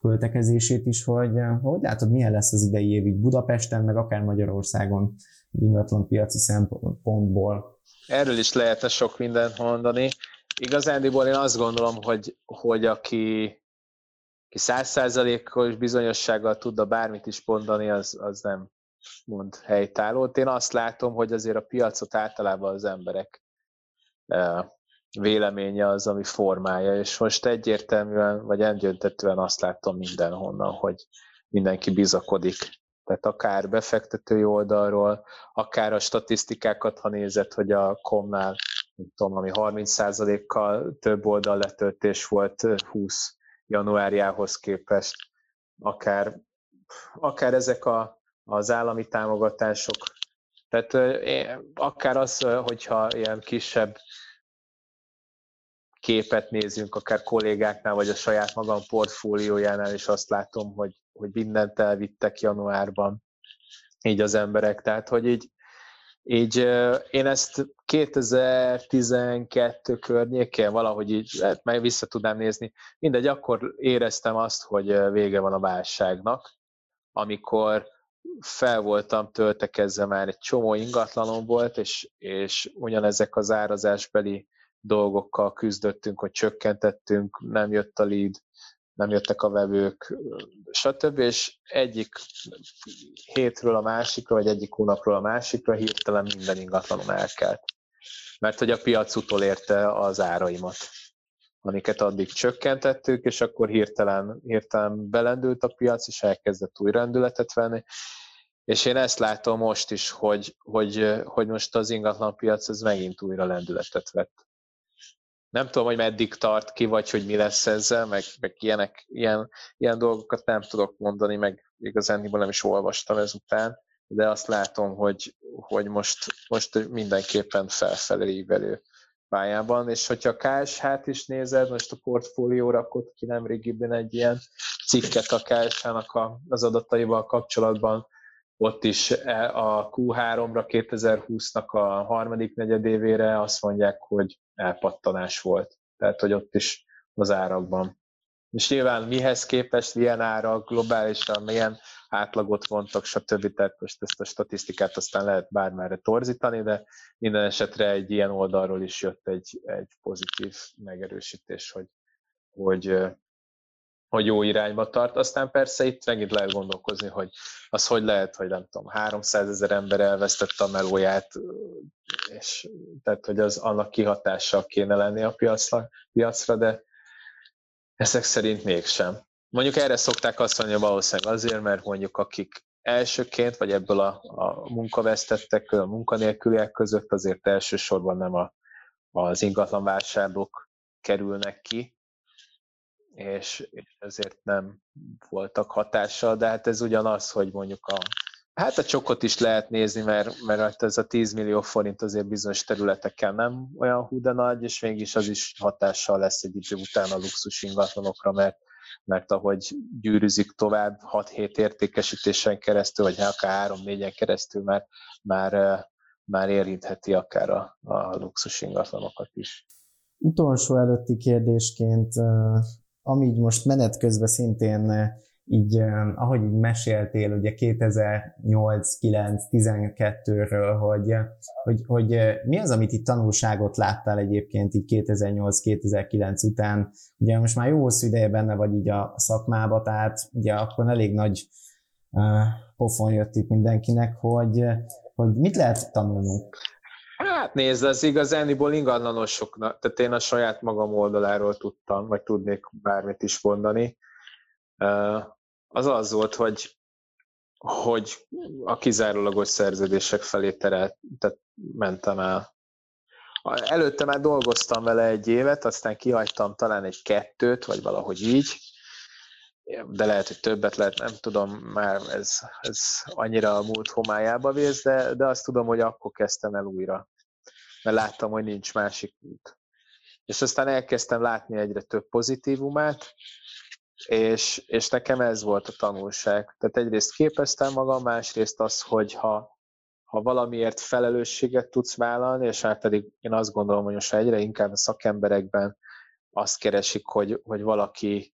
költekezését is, hogy hogy látod, milyen lesz az idei év így Budapesten, meg akár Magyarországon ingatlan piaci szempontból? Erről is lehetne sok mindent mondani. Igazándiból én azt gondolom, hogy, hogy aki ki százszázalékos bizonyossággal tudna bármit is mondani, az, az nem mond helytállót. Én azt látom, hogy azért a piacot általában az emberek e, véleménye az, ami formája, és most egyértelműen, vagy egyöntetően azt látom mindenhonnan, hogy mindenki bizakodik tehát akár befektetői oldalról, akár a statisztikákat, ha nézed, hogy a komnál, nem tudom, ami 30%-kal több oldal letöltés volt 20 januárjához képest, akár, akár ezek a, az állami támogatások. Tehát akár az, hogyha ilyen kisebb képet nézünk, akár kollégáknál, vagy a saját magam portfóliójánál, és azt látom, hogy hogy mindent elvittek januárban így az emberek. Tehát, hogy így, így én ezt 2012 környékén valahogy így hát meg vissza tudnám nézni. Mindegy, akkor éreztem azt, hogy vége van a válságnak, amikor fel voltam töltekezve, már egy csomó ingatlanom volt, és, és ugyanezek az árazásbeli dolgokkal küzdöttünk, hogy csökkentettünk, nem jött a lead, nem jöttek a vevők, stb. És egyik hétről a másikra, vagy egyik hónapról a másikra hirtelen minden ingatlanom elkelt. Mert hogy a piac utolérte az áraimat, amiket addig csökkentettük, és akkor hirtelen, hirtelen belendült a piac, és elkezdett új rendületet venni. És én ezt látom most is, hogy, hogy, hogy most az ingatlan piac ez megint újra lendületet vett nem tudom, hogy meddig tart ki, vagy hogy mi lesz ezzel, meg, meg ilyenek, ilyen, ilyen dolgokat nem tudok mondani, meg igazán nem is olvastam ezután, de azt látom, hogy, hogy most, most mindenképpen felfelé ívelő pályában, és hogyha a KSH-t is nézed, most a portfólió rakott ki nemrégiben egy ilyen cikket a KSH-nak az adataival kapcsolatban, ott is e, a Q3-ra 2020-nak a harmadik negyedévére azt mondják, hogy elpattanás volt. Tehát, hogy ott is az árakban. És nyilván mihez képest, milyen árak, globálisan milyen átlagot vontak, stb. Tehát most ezt a statisztikát aztán lehet bármerre torzítani, de minden esetre egy ilyen oldalról is jött egy, egy pozitív megerősítés, hogy, hogy hogy jó irányba tart. Aztán persze itt megint lehet gondolkozni, hogy az hogy lehet, hogy nem tudom, 300 ezer ember elvesztette a melóját, és tehát, hogy az annak kihatással kéne lenni a piacra, piacra de ezek szerint mégsem. Mondjuk erre szokták azt mondani, valószínűleg azért, mert mondjuk akik elsőként, vagy ebből a, a munkavesztettek, a munkanélküliek között azért elsősorban nem a, az ingatlan vásárlók kerülnek ki, és, és ezért nem voltak hatással, de hát ez ugyanaz, hogy mondjuk a Hát a csokot is lehet nézni, mert, mert hát ez a 10 millió forint azért bizonyos területeken nem olyan hú de nagy, és mégis az is hatással lesz egy idő után a luxus ingatlanokra, mert, mert ahogy gyűrűzik tovább 6-7 értékesítésen keresztül, vagy akár 3-4-en keresztül, már, már, már érintheti akár a, a luxus ingatlanokat is. Utolsó előtti kérdésként, ami most menet közben szintén így, ahogy így meséltél, ugye 2008, 9, 12-ről, hogy, hogy, hogy mi az, amit itt tanulságot láttál egyébként így 2008, 2009 után, ugye most már jó hosszú ideje benne vagy így a szakmába, tehát ugye akkor elég nagy pofon jött itt mindenkinek, hogy, hogy mit lehet tanulnunk? Hát nézd, az igazániból ingatlanosoknak, tehát én a saját magam oldaláról tudtam, vagy tudnék bármit is mondani. Az az volt, hogy, hogy a kizárólagos szerződések felé terelt, tehát mentem el. Előtte már dolgoztam vele egy évet, aztán kihagytam talán egy kettőt, vagy valahogy így, de lehet, hogy többet lehet, nem tudom, már ez, ez annyira a múlt homályába vész, de, de azt tudom, hogy akkor kezdtem el újra, mert láttam, hogy nincs másik út. És aztán elkezdtem látni egyre több pozitívumát, és, és nekem ez volt a tanulság. Tehát egyrészt képeztem magam, másrészt az, hogy ha, ha valamiért felelősséget tudsz vállalni, és már pedig én azt gondolom, hogy most egyre inkább a szakemberekben azt keresik, hogy, hogy valaki,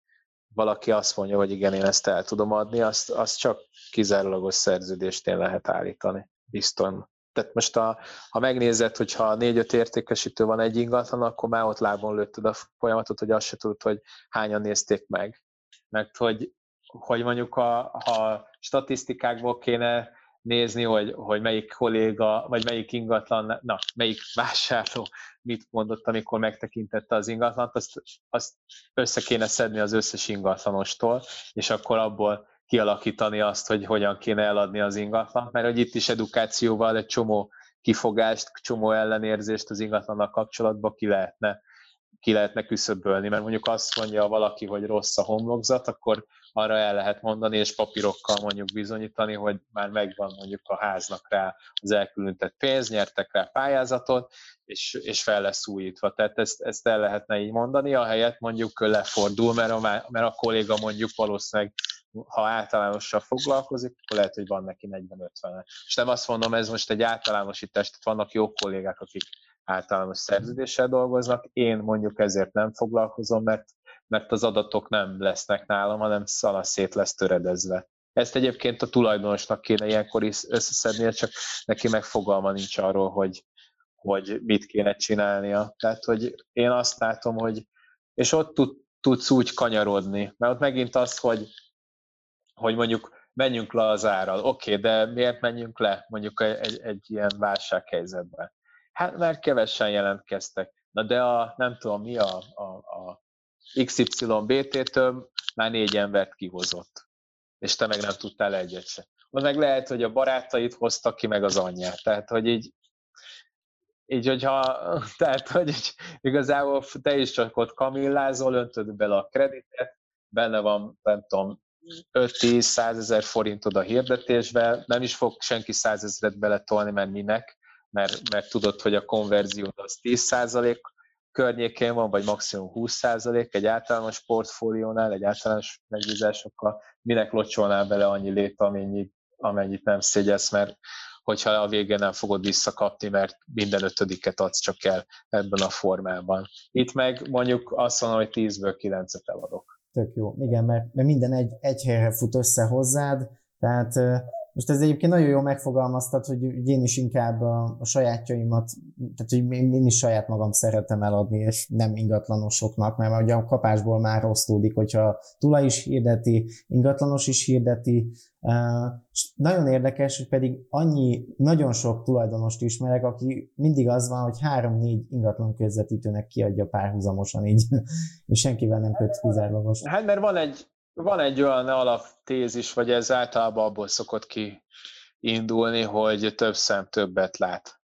valaki azt mondja, hogy igen, én ezt el tudom adni, azt, azt csak kizárólagos szerződéstén lehet állítani. Bizton. Tehát most a, ha megnézed, hogyha négy-öt értékesítő van egy ingatlan, akkor már ott lábon lőtted a folyamatot, hogy azt se tudod, hogy hányan nézték meg. Mert hogy, hogy mondjuk a, ha statisztikákból kéne nézni, hogy, hogy melyik kolléga, vagy melyik ingatlan, na, melyik vásárló mit mondott, amikor megtekintette az ingatlant, azt, azt össze kéne szedni az összes ingatlanostól, és akkor abból kialakítani azt, hogy hogyan kéne eladni az ingatlant, mert hogy itt is edukációval egy csomó kifogást, csomó ellenérzést az ingatlannal kapcsolatban ki lehetne ki lehetne küszöbölni, mert mondjuk azt mondja valaki, hogy rossz a homlokzat, akkor arra el lehet mondani, és papírokkal mondjuk bizonyítani, hogy már megvan mondjuk a háznak rá az elkülönített pénz, nyertek rá pályázatot, és, és fel lesz újítva. Tehát ezt, ezt el lehetne így mondani, ahelyett mondjuk lefordul, mert a, mert a kolléga mondjuk valószínűleg ha általánossal foglalkozik, akkor lehet, hogy van neki 40-50 És nem azt mondom, ez most egy általánosítás, tehát vannak jó kollégák, akik általános szerződéssel dolgoznak. Én mondjuk ezért nem foglalkozom, mert, mert az adatok nem lesznek nálam, hanem szanaszét lesz töredezve. Ezt egyébként a tulajdonosnak kéne ilyenkor is összeszednie, csak neki meg fogalma nincs arról, hogy, hogy mit kéne csinálnia. Tehát, hogy én azt látom, hogy és ott tud, tudsz úgy kanyarodni, mert ott megint az, hogy, hogy mondjuk menjünk le az árral. Oké, okay, de miért menjünk le mondjuk egy, egy, ilyen válsághelyzetben? Hát mert kevesen jelentkeztek. Na de a, nem tudom mi a, a, a XYBT-től már négy embert kihozott. És te meg nem tudtál egyet se. Vagy meg lehet, hogy a barátait hoztak ki, meg az anyját. Tehát, hogy így, így hogyha, (laughs) tehát, hogy így, igazából te is csak ott kamillázol, öntöd bele a kreditet, benne van, nem tudom, 5-10-100 ezer forintod a hirdetésbe, nem is fog senki 100 ezeret beletolni, mert minek, mert, mert tudod, hogy a konverzió az 10% környékén van, vagy maximum 20% egy általános portfóliónál, egy általános megbízásokkal, minek locsolnál bele annyi lét, amennyit, amennyit nem szégyesz, mert hogyha a végén nem fogod visszakapni, mert minden ötödiket adsz csak el ebben a formában. Itt meg mondjuk azt mondom, hogy 10-ből 9-et eladok. Tök jó. Igen, mert, mert minden egy, egy helyre fut össze hozzád, tehát most ez egyébként nagyon jól megfogalmaztad, hogy én is inkább a, sajátjaimat, tehát hogy én is saját magam szeretem eladni, és nem ingatlanosoknak, mert ugye a kapásból már osztódik, hogyha tulaj is hirdeti, ingatlanos is hirdeti, és nagyon érdekes, hogy pedig annyi, nagyon sok tulajdonost ismerek, aki mindig az van, hogy három-négy ingatlan közvetítőnek kiadja párhuzamosan így, (laughs) és senkivel nem köt kizárólagos. Hát mert van egy, van egy olyan alaptézis, vagy ez általában abból szokott ki indulni, hogy több szem többet lát.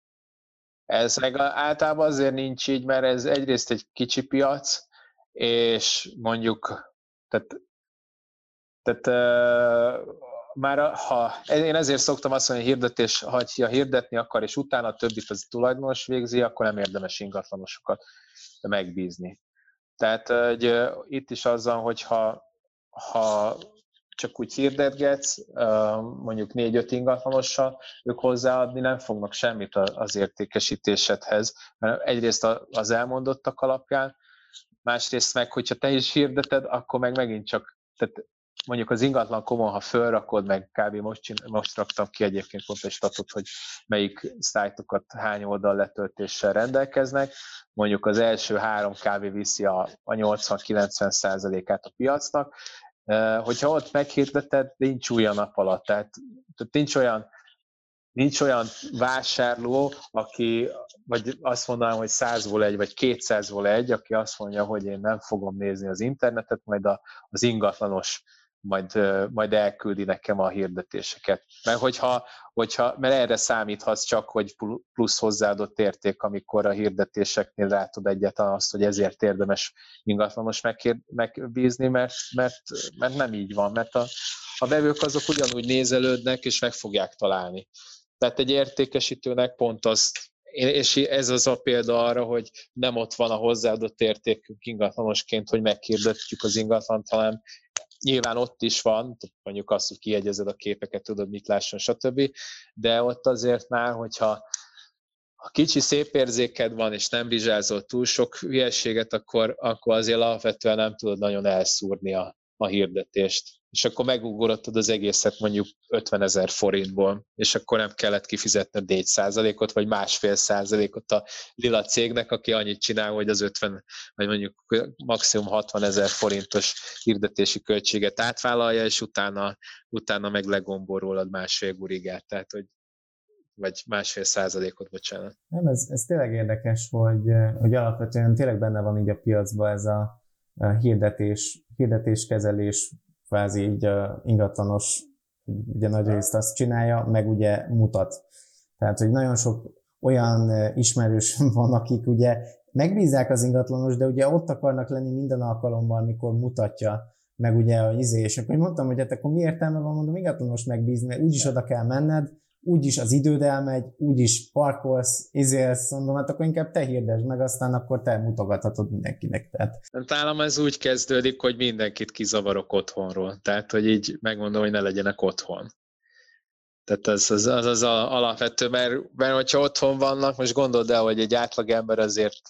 Ez meg általában azért nincs így, mert ez egyrészt egy kicsi piac, és mondjuk, tehát, tehát már ha, én ezért szoktam azt mondani, hogy hirdetés, ha hirdetni akar, és utána a többit az tulajdonos végzi, akkor nem érdemes ingatlanosokat megbízni. Tehát hogy itt is azzal, hogyha ha csak úgy hirdetgetsz, mondjuk négy-öt ingatlanossal, ők hozzáadni nem fognak semmit az értékesítésedhez, mert egyrészt az elmondottak alapján, másrészt meg, hogyha te is hirdeted, akkor meg megint csak, tehát mondjuk az ingatlan komon, ha fölrakod, meg kb. most, csin- most raktam ki egyébként pont egy statot, hogy melyik szájtokat hány oldal letöltéssel rendelkeznek, mondjuk az első három kávé viszi a, a 80-90 százalékát a piacnak, hogyha ott meghirdeted, nincs új a nap alatt, tehát, tehát nincs olyan nincs olyan vásárló, aki, vagy azt mondanám, hogy százból egy, vagy kétszázból egy, aki azt mondja, hogy én nem fogom nézni az internetet, majd a, az ingatlanos majd, majd elküldi nekem a hirdetéseket. Mert hogyha, hogyha, mert erre számíthatsz csak, hogy plusz hozzáadott érték, amikor a hirdetéseknél látod egyáltalán azt, hogy ezért érdemes ingatlanos megbízni, mert, mert, mert nem így van, mert a, a vevők azok ugyanúgy nézelődnek, és meg fogják találni. Tehát egy értékesítőnek pont azt és ez az a példa arra, hogy nem ott van a hozzáadott értékünk ingatlanosként, hogy meghirdetjük az ingatlant, hanem Nyilván ott is van, mondjuk azt, hogy kiegyezed a képeket, tudod, mit lásson, stb. De ott azért már, hogyha ha kicsi szép érzéked van, és nem vizsgázol túl sok hülyeséget, akkor, akkor azért alapvetően nem tudod nagyon elszúrni a, a hirdetést és akkor megugorottad az egészet mondjuk 50 ezer forintból, és akkor nem kellett kifizetni 4 százalékot, vagy másfél százalékot a lila cégnek, aki annyit csinál, hogy az 50, vagy mondjuk maximum 60 ezer forintos hirdetési költséget átvállalja, és utána, utána meg legombol rólad másfél gurigát, tehát hogy vagy másfél százalékot, bocsánat. Nem, ez, ez tényleg érdekes, hogy, hogy alapvetően tényleg benne van így a piacban ez a hirdetés, hirdetéskezelés kvázi így a ingatlanos, ugye nagy részt azt csinálja, meg ugye mutat. Tehát, hogy nagyon sok olyan ismerős (laughs) van, akik ugye megbízzák az ingatlanos, de ugye ott akarnak lenni minden alkalommal, mikor mutatja meg ugye a izé, és akkor mondtam, hogy hát akkor mi értelme van, mondom, ingatlanos megbízni, mert úgyis oda kell menned, úgyis az időd elmegy, úgyis parkolsz, izélsz, mondom, hát akkor inkább te hirdesd meg, aztán akkor te mutogathatod mindenkinek. Tehát. Nálam ez úgy kezdődik, hogy mindenkit kizavarok otthonról. Tehát, hogy így megmondom, hogy ne legyenek otthon. Tehát az az, az, az a alapvető, mert, mert hogyha otthon vannak, most gondold el, hogy egy átlagember azért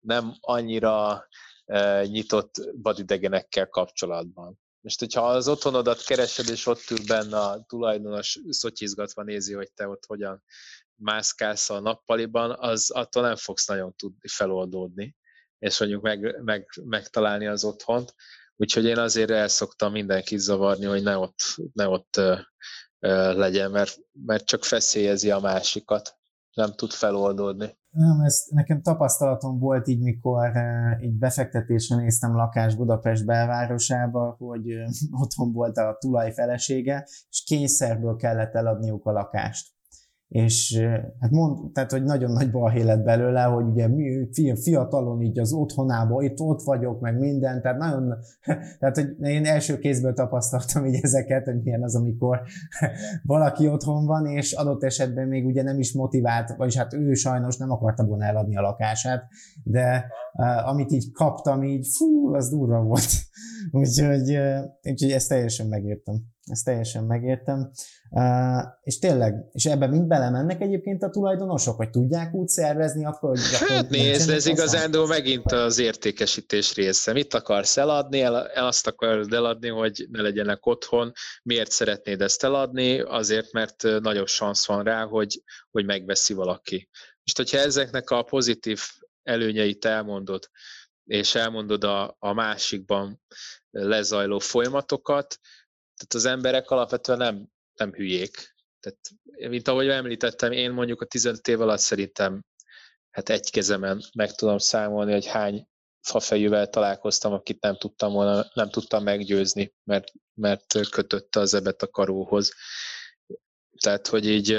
nem annyira e, nyitott vadidegenekkel kapcsolatban. Most, hogyha az otthonodat keresed, és ott ül benne a tulajdonos szotyizgatva nézi, hogy te ott hogyan mászkálsz a nappaliban, az attól nem fogsz nagyon tudni feloldódni, és mondjuk meg, meg, megtalálni az otthont. Úgyhogy én azért el szoktam mindenkit zavarni, hogy ne ott, ne ott ö, ö, legyen, mert, mert csak feszélyezi a másikat, nem tud feloldódni. Nem, ez nekem tapasztalatom volt így, mikor uh, így befektetésre néztem lakás Budapest belvárosába, hogy uh, (laughs) otthon volt a tulaj felesége, és kényszerből kellett eladniuk a lakást és hát mond, tehát, hogy nagyon nagy balhé lett belőle, hogy ugye mi, fiatalon így az otthonába, itt ott vagyok, meg minden, tehát nagyon, (laughs) tehát, hogy én első kézből tapasztaltam így ezeket, hogy milyen az, amikor (laughs) valaki otthon van, és adott esetben még ugye nem is motivált, vagyis hát ő sajnos nem akarta volna eladni a lakását, de amit így kaptam, így fú, az durva volt. (laughs) úgyhogy, úgyhogy ezt teljesen megértem. Ezt teljesen megértem. Uh, és tényleg, és ebben mind belemennek egyébként a tulajdonosok, vagy tudják úgy szervezni, akkor... Hogy hát nézd, ez igazán megint az értékesítés része. Mit akarsz eladni? El, el azt akarod eladni, hogy ne legyenek otthon. Miért szeretnéd ezt eladni? Azért, mert nagyobb szansz van rá, hogy, hogy megveszi valaki. És hogyha ezeknek a pozitív előnyeit elmondod, és elmondod a, a másikban lezajló folyamatokat, tehát az emberek alapvetően nem, nem hülyék. Tehát, mint ahogy említettem, én mondjuk a 15 év alatt szerintem hát egy kezemen meg tudom számolni, hogy hány fafejűvel találkoztam, akit nem tudtam volna, nem tudtam meggyőzni, mert, mert kötötte az ebet a karóhoz. Tehát, hogy így,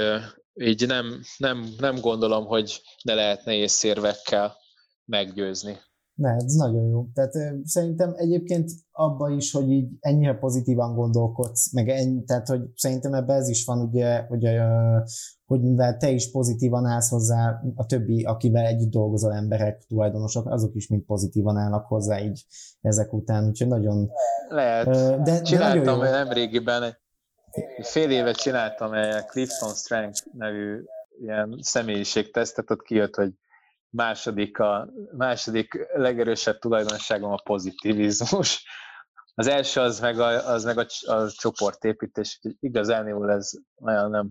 így nem, nem, nem gondolom, hogy ne lehetne észérvekkel meggyőzni. Ne, ez nagyon jó. Tehát szerintem egyébként abba is, hogy így ennyire pozitívan gondolkodsz, meg ennyi, tehát hogy szerintem ebbe ez is van, ugye, hogy, hogy mivel te is pozitívan állsz hozzá, a többi, akivel együtt dolgozol emberek, tulajdonosok, azok is mind pozitívan állnak hozzá így ezek után, úgyhogy nagyon... Lehet. De, Csináltam de nem régiben, fél évet csináltam egy Clifton Strength nevű ilyen személyiségtesztet, ott kijött, hogy második, a, második legerősebb tulajdonságom a pozitivizmus. Az első az meg a, az meg a, a csoportépítés, igazán ez nagyon nem,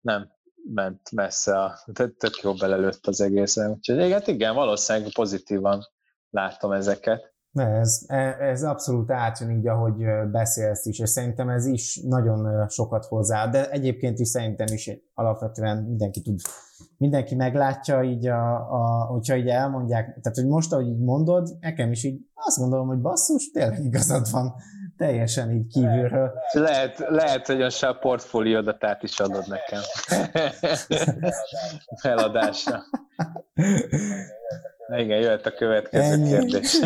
nem ment messze, a, tök jó belelőtt az egészen. Úgyhogy hát igen, valószínűleg pozitívan látom ezeket. Ez, ez abszolút átjön így, ahogy beszélsz is, és szerintem ez is nagyon sokat hozzá, de egyébként is szerintem is alapvetően mindenki tud, mindenki meglátja így, a, a, hogyha így elmondják, tehát hogy most, ahogy így mondod, nekem is így azt gondolom, hogy basszus, tényleg igazad van, teljesen így kívülről. Lehet, lehet hogy a portfóliódatát is adod nekem. (laughs) Feladásra. Na igen, jöhet a következő Ennyi. kérdés.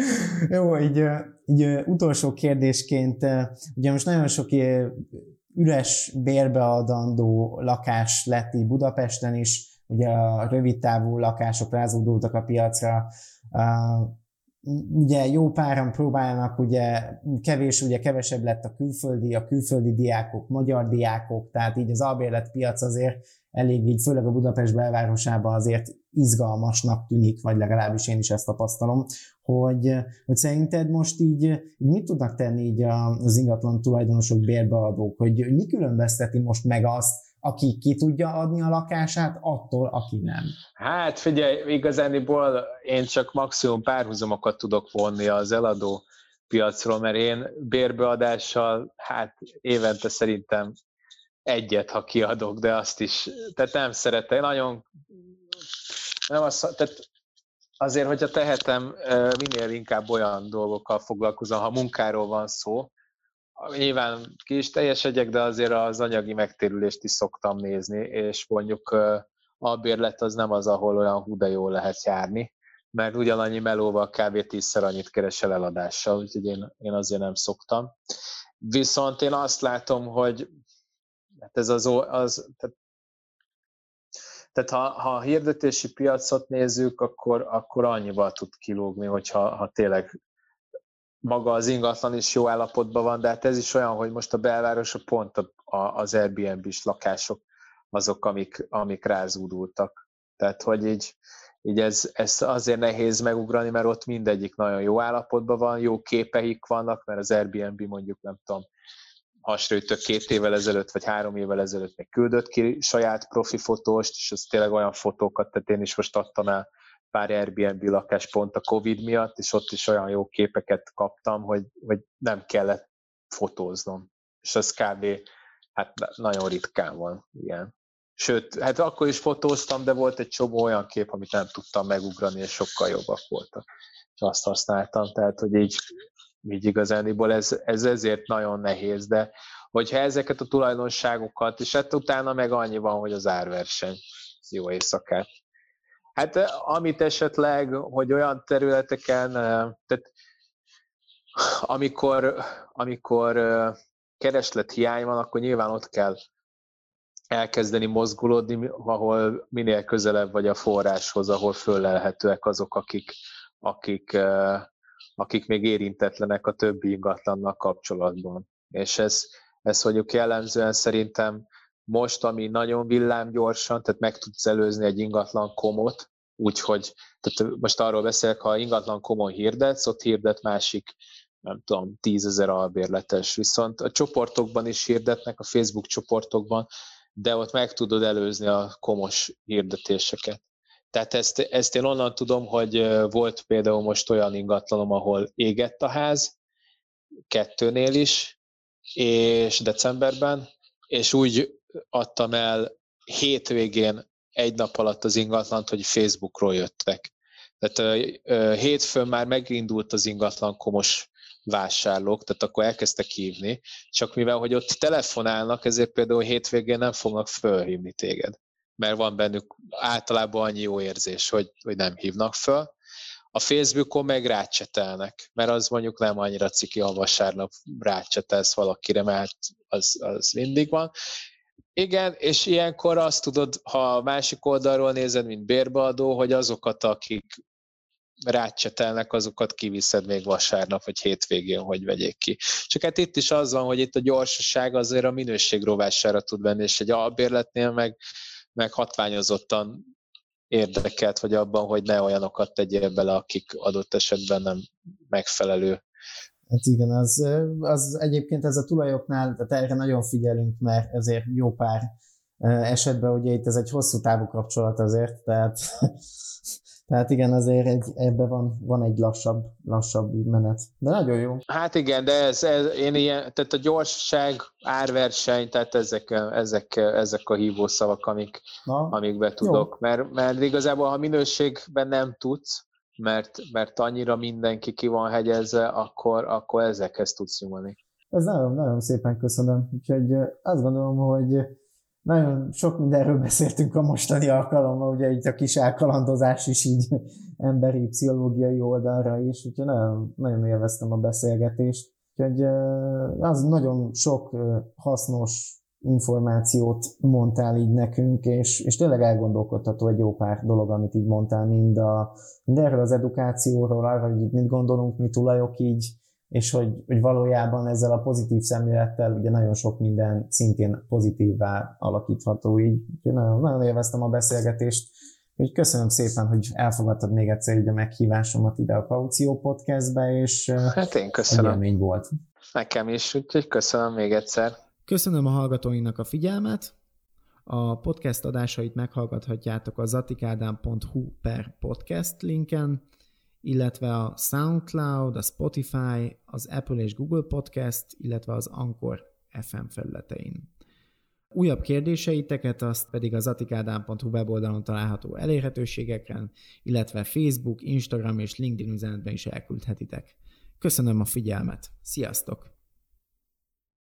(laughs) Jó, így, így utolsó kérdésként, ugye most nagyon sok üres bérbeadandó lakás lett így Budapesten is, ugye a rövidtávú lakások rázódultak a piacra, ugye jó páran próbálnak, ugye kevés, ugye kevesebb lett a külföldi, a külföldi diákok, magyar diákok, tehát így az albérlet piac azért elég így, főleg a Budapest belvárosában azért izgalmasnak tűnik, vagy legalábbis én is ezt tapasztalom, hogy, hogy szerinted most így, így mit tudnak tenni így az ingatlan tulajdonosok, bérbeadók, hogy mi különbözteti most meg azt, aki ki tudja adni a lakását, attól, aki nem. Hát figyelj, igazániból én csak maximum párhuzamokat tudok vonni az eladó piacról, mert én bérbeadással, hát évente szerintem egyet, ha kiadok, de azt is, tehát nem szeretem. Nagyon, nem azt, tehát azért, hogyha tehetem, minél inkább olyan dolgokkal foglalkozom, ha munkáról van szó, nyilván ki is teljesedjek, de azért az anyagi megtérülést is szoktam nézni, és mondjuk a bérlet az nem az, ahol olyan hú de jól lehet járni, mert ugyanannyi melóval kb. tízszer annyit keresel eladással, úgyhogy én, én azért nem szoktam. Viszont én azt látom, hogy hát ez az, az tehát, tehát ha, ha a hirdetési piacot nézzük, akkor, akkor annyival tud kilógni, hogyha ha tényleg maga az ingatlan is jó állapotban van, de hát ez is olyan, hogy most a belváros a pont a, a, az Airbnb-s lakások azok, amik, amik rázúdultak. Tehát, hogy így, így ez, ez azért nehéz megugrani, mert ott mindegyik nagyon jó állapotban van, jó képeik vannak, mert az Airbnb mondjuk, nem tudom, hasraütök két évvel ezelőtt, vagy három évvel ezelőtt még küldött ki saját profi fotóst, és ez tényleg olyan fotókat, tehát én is most adtam el pár Airbnb lakás pont a Covid miatt, és ott is olyan jó képeket kaptam, hogy, hogy nem kellett fotóznom. És az kb. hát nagyon ritkán van ilyen. Sőt, hát akkor is fotóztam, de volt egy csomó olyan kép, amit nem tudtam megugrani, és sokkal jobbak voltak. És azt használtam, tehát hogy így, így igazániból ez, ez ezért nagyon nehéz, de hogyha ezeket a tulajdonságokat, és hát utána meg annyi van, hogy az árverseny. Jó éjszakát! Hát amit esetleg, hogy olyan területeken, tehát amikor, amikor kereslet hiány van, akkor nyilván ott kell elkezdeni mozgulódni, ahol minél közelebb vagy a forráshoz, ahol föllelhetőek azok, akik, akik, akik még érintetlenek a többi ingatlannak kapcsolatban. És ez, ez mondjuk jellemzően szerintem most, ami nagyon villámgyorsan, tehát meg tudsz előzni egy ingatlan komot, úgyhogy tehát most arról beszélek, ha ingatlan komon hirdetsz, ott hirdet másik nem tudom, tízezer albérletes. Viszont a csoportokban is hirdetnek, a Facebook csoportokban, de ott meg tudod előzni a komos hirdetéseket. Tehát ezt, ezt én onnan tudom, hogy volt például most olyan ingatlanom, ahol égett a ház, kettőnél is, és decemberben, és úgy adtam el hétvégén egy nap alatt az ingatlant, hogy Facebookról jöttek. Tehát hétfőn már megindult az ingatlan komos vásárlók, tehát akkor elkezdtek hívni, csak mivel, hogy ott telefonálnak, ezért például hétvégén nem fognak fölhívni téged, mert van bennük általában annyi jó érzés, hogy, hogy nem hívnak föl. A Facebookon meg rácsetelnek, mert az mondjuk nem annyira ciki, ha vasárnap rácsetelsz valakire, mert az, az mindig van. Igen, és ilyenkor azt tudod, ha másik oldalról nézed, mint bérbeadó, hogy azokat, akik rácsetelnek, azokat kiviszed még vasárnap vagy hétvégén, hogy vegyék ki. Csak hát itt is az van, hogy itt a gyorsaság azért a minőség rovására tud venni, és egy albérletnél meg, meg hatványozottan érdekelt, vagy abban, hogy ne olyanokat tegyél bele, akik adott esetben nem megfelelő. Hát igen, az, az egyébként ez a tulajoknál, tehát erre nagyon figyelünk, mert ezért jó pár esetben ugye itt ez egy hosszú távú kapcsolat azért, tehát tehát igen, azért egy, ebben van, van egy lassabb, lassabb menet. De nagyon jó. Hát igen, de ez, ez én ilyen, tehát a gyorsaság, árverseny, tehát ezek, ezek, ezek a hívószavak, amik, Na, amikbe tudok. Mert, mert igazából, ha minőségben nem tudsz, mert, mert annyira mindenki ki van hegyezve, akkor, akkor ezekhez tudsz nyúlni. Ez nagyon, nagyon szépen köszönöm. Úgyhogy azt gondolom, hogy nagyon sok mindenről beszéltünk a mostani alkalommal, ugye itt a kis elkalandozás is így emberi, pszichológiai oldalra is, úgyhogy nagyon, nagyon élveztem a beszélgetést. Úgyhogy az nagyon sok hasznos információt mondtál így nekünk, és, és tényleg elgondolkodható egy jó pár dolog, amit így mondtál, mind, a, mind erről az edukációról, arra, hogy mit gondolunk mi tulajok így, és hogy, hogy valójában ezzel a pozitív szemlélettel ugye nagyon sok minden szintén pozitívvá alakítható így. Nagyon, nagyon élveztem a beszélgetést. Úgyhogy köszönöm szépen, hogy elfogadtad még egyszer így a meghívásomat ide a Kaució podcastbe, és hát én köszönöm. Egy volt. Nekem is, úgyhogy köszönöm még egyszer. Köszönöm a hallgatóinknak a figyelmet. A podcast adásait meghallgathatjátok a zatikádám.hu per podcast linken, illetve a SoundCloud, a Spotify, az Apple és Google Podcast, illetve az Anchor FM felületein. Újabb kérdéseiteket azt pedig az atikádám.hu weboldalon található elérhetőségeken, illetve Facebook, Instagram és LinkedIn üzenetben is elküldhetitek. Köszönöm a figyelmet! Sziasztok!